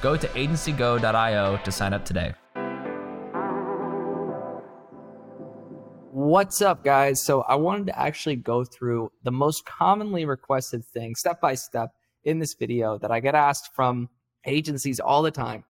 go to agencygo.io to sign up today. What's up, guys? So, I wanted to actually go through the most commonly requested thing step by step in this video that I get asked from agencies all the time,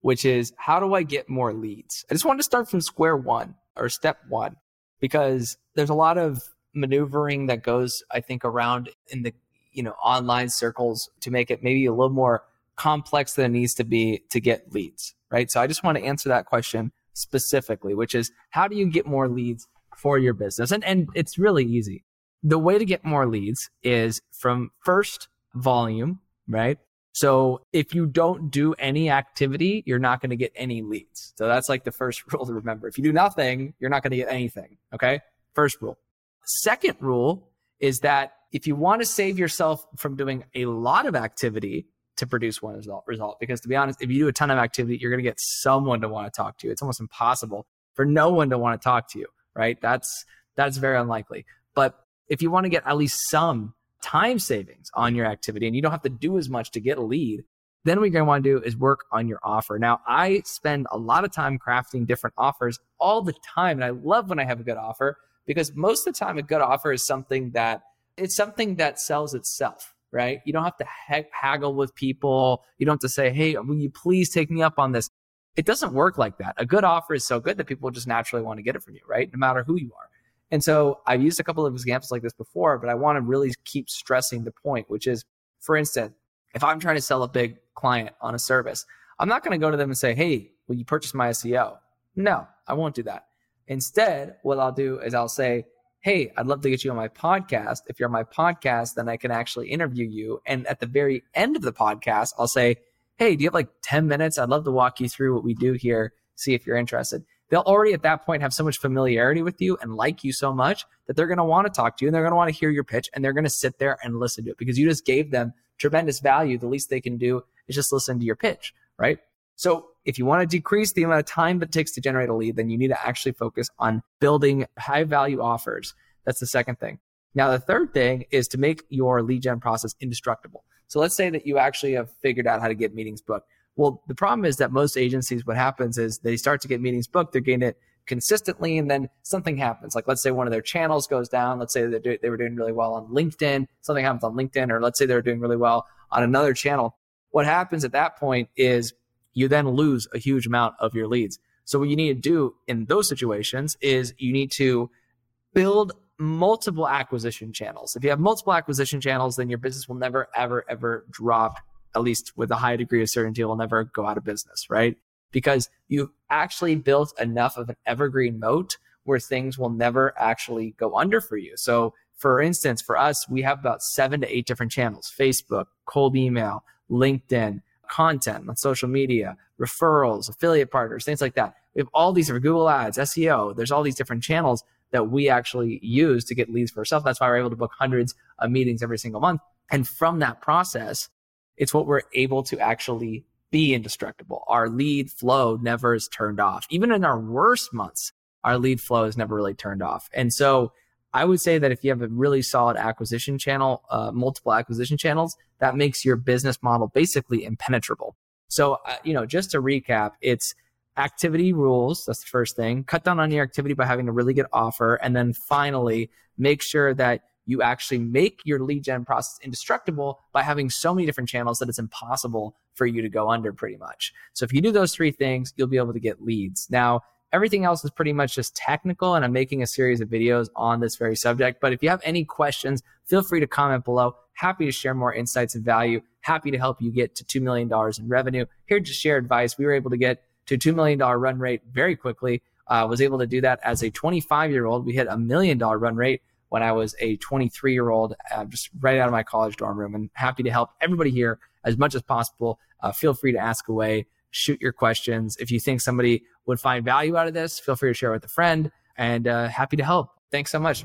which is how do I get more leads? I just wanted to start from square one or step one because there's a lot of maneuvering that goes, I think, around in the you know online circles to make it maybe a little more complex than it needs to be to get leads, right? So, I just want to answer that question specifically, which is how do you get more leads for your business? And and it's really easy. The way to get more leads is from first volume, right? So if you don't do any activity, you're not going to get any leads. So that's like the first rule to remember. If you do nothing, you're not going to get anything. Okay. First rule. Second rule is that if you want to save yourself from doing a lot of activity to produce one result, result, because to be honest, if you do a ton of activity, you're going to get someone to want to talk to you. It's almost impossible for no one to want to talk to you, right? That's, that's very unlikely. But if you want to get at least some time savings on your activity and you don't have to do as much to get a lead, then what you're going to want to do is work on your offer. Now, I spend a lot of time crafting different offers all the time. And I love when I have a good offer because most of the time a good offer is something that it's something that sells itself, right? You don't have to ha- haggle with people. You don't have to say, Hey, will you please take me up on this? It doesn't work like that. A good offer is so good that people just naturally want to get it from you, right? No matter who you are. And so I've used a couple of examples like this before, but I want to really keep stressing the point, which is, for instance, if I'm trying to sell a big client on a service, I'm not going to go to them and say, Hey, will you purchase my SEO? No, I won't do that. Instead, what I'll do is I'll say, Hey, I'd love to get you on my podcast. If you're on my podcast, then I can actually interview you. And at the very end of the podcast, I'll say, Hey, do you have like 10 minutes? I'd love to walk you through what we do here, see if you're interested. They'll already at that point have so much familiarity with you and like you so much that they're going to want to talk to you and they're going to want to hear your pitch and they're going to sit there and listen to it because you just gave them tremendous value. The least they can do is just listen to your pitch, right? So if you want to decrease the amount of time that it takes to generate a lead, then you need to actually focus on building high value offers. That's the second thing. Now, the third thing is to make your lead gen process indestructible. So let's say that you actually have figured out how to get meetings booked. Well, the problem is that most agencies, what happens is they start to get meetings booked, they're getting it consistently, and then something happens. Like, let's say one of their channels goes down. Let's say they they were doing really well on LinkedIn, something happens on LinkedIn, or let's say they're doing really well on another channel. What happens at that point is you then lose a huge amount of your leads. So, what you need to do in those situations is you need to build multiple acquisition channels. If you have multiple acquisition channels, then your business will never, ever, ever drop, at least with a high degree of certainty, will never go out of business, right? Because you've actually built enough of an evergreen moat where things will never actually go under for you. So, for instance, for us, we have about seven to eight different channels Facebook, cold email, LinkedIn, content on social media, referrals, affiliate partners, things like that. We have all these for Google Ads, SEO. There's all these different channels that we actually use to get leads for ourselves. That's why we're able to book hundreds of meetings every single month. And from that process, it's what we're able to actually be indestructible. Our lead flow never is turned off. Even in our worst months, our lead flow is never really turned off. And so I would say that if you have a really solid acquisition channel, uh, multiple acquisition channels, that makes your business model basically impenetrable. So, uh, you know, just to recap, it's activity rules. That's the first thing. Cut down on your activity by having a really good offer. And then finally, make sure that you actually make your lead gen process indestructible by having so many different channels that it's impossible for you to go under pretty much. So if you do those three things, you'll be able to get leads. Now, everything else is pretty much just technical and I'm making a series of videos on this very subject. But if you have any questions, feel free to comment below. Happy to share more insights and value. Happy to help you get to $2 million in revenue. Here to share advice. We were able to get to $2 million run rate very quickly. Uh, was able to do that as a 25 year old. We hit a million dollar run rate when I was a 23 year old, uh, just right out of my college dorm room. And happy to help everybody here as much as possible. Uh, feel free to ask away shoot your questions. If you think somebody would find value out of this, feel free to share with a friend and uh, happy to help. Thanks so much.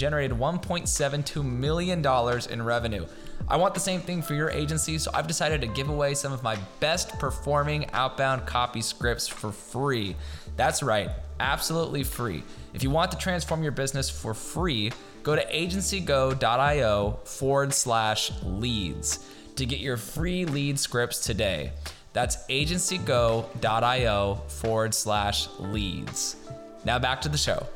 generated $1.72 million in revenue. I want the same thing for your agency, so I've decided to give away some of my best performing outbound copy scripts for free. That's right, absolutely free. If you want to transform your business for free, go to agencygo.io forward slash leads to get your free lead scripts today. That's agencygo.io forward slash leads. Now back to the show.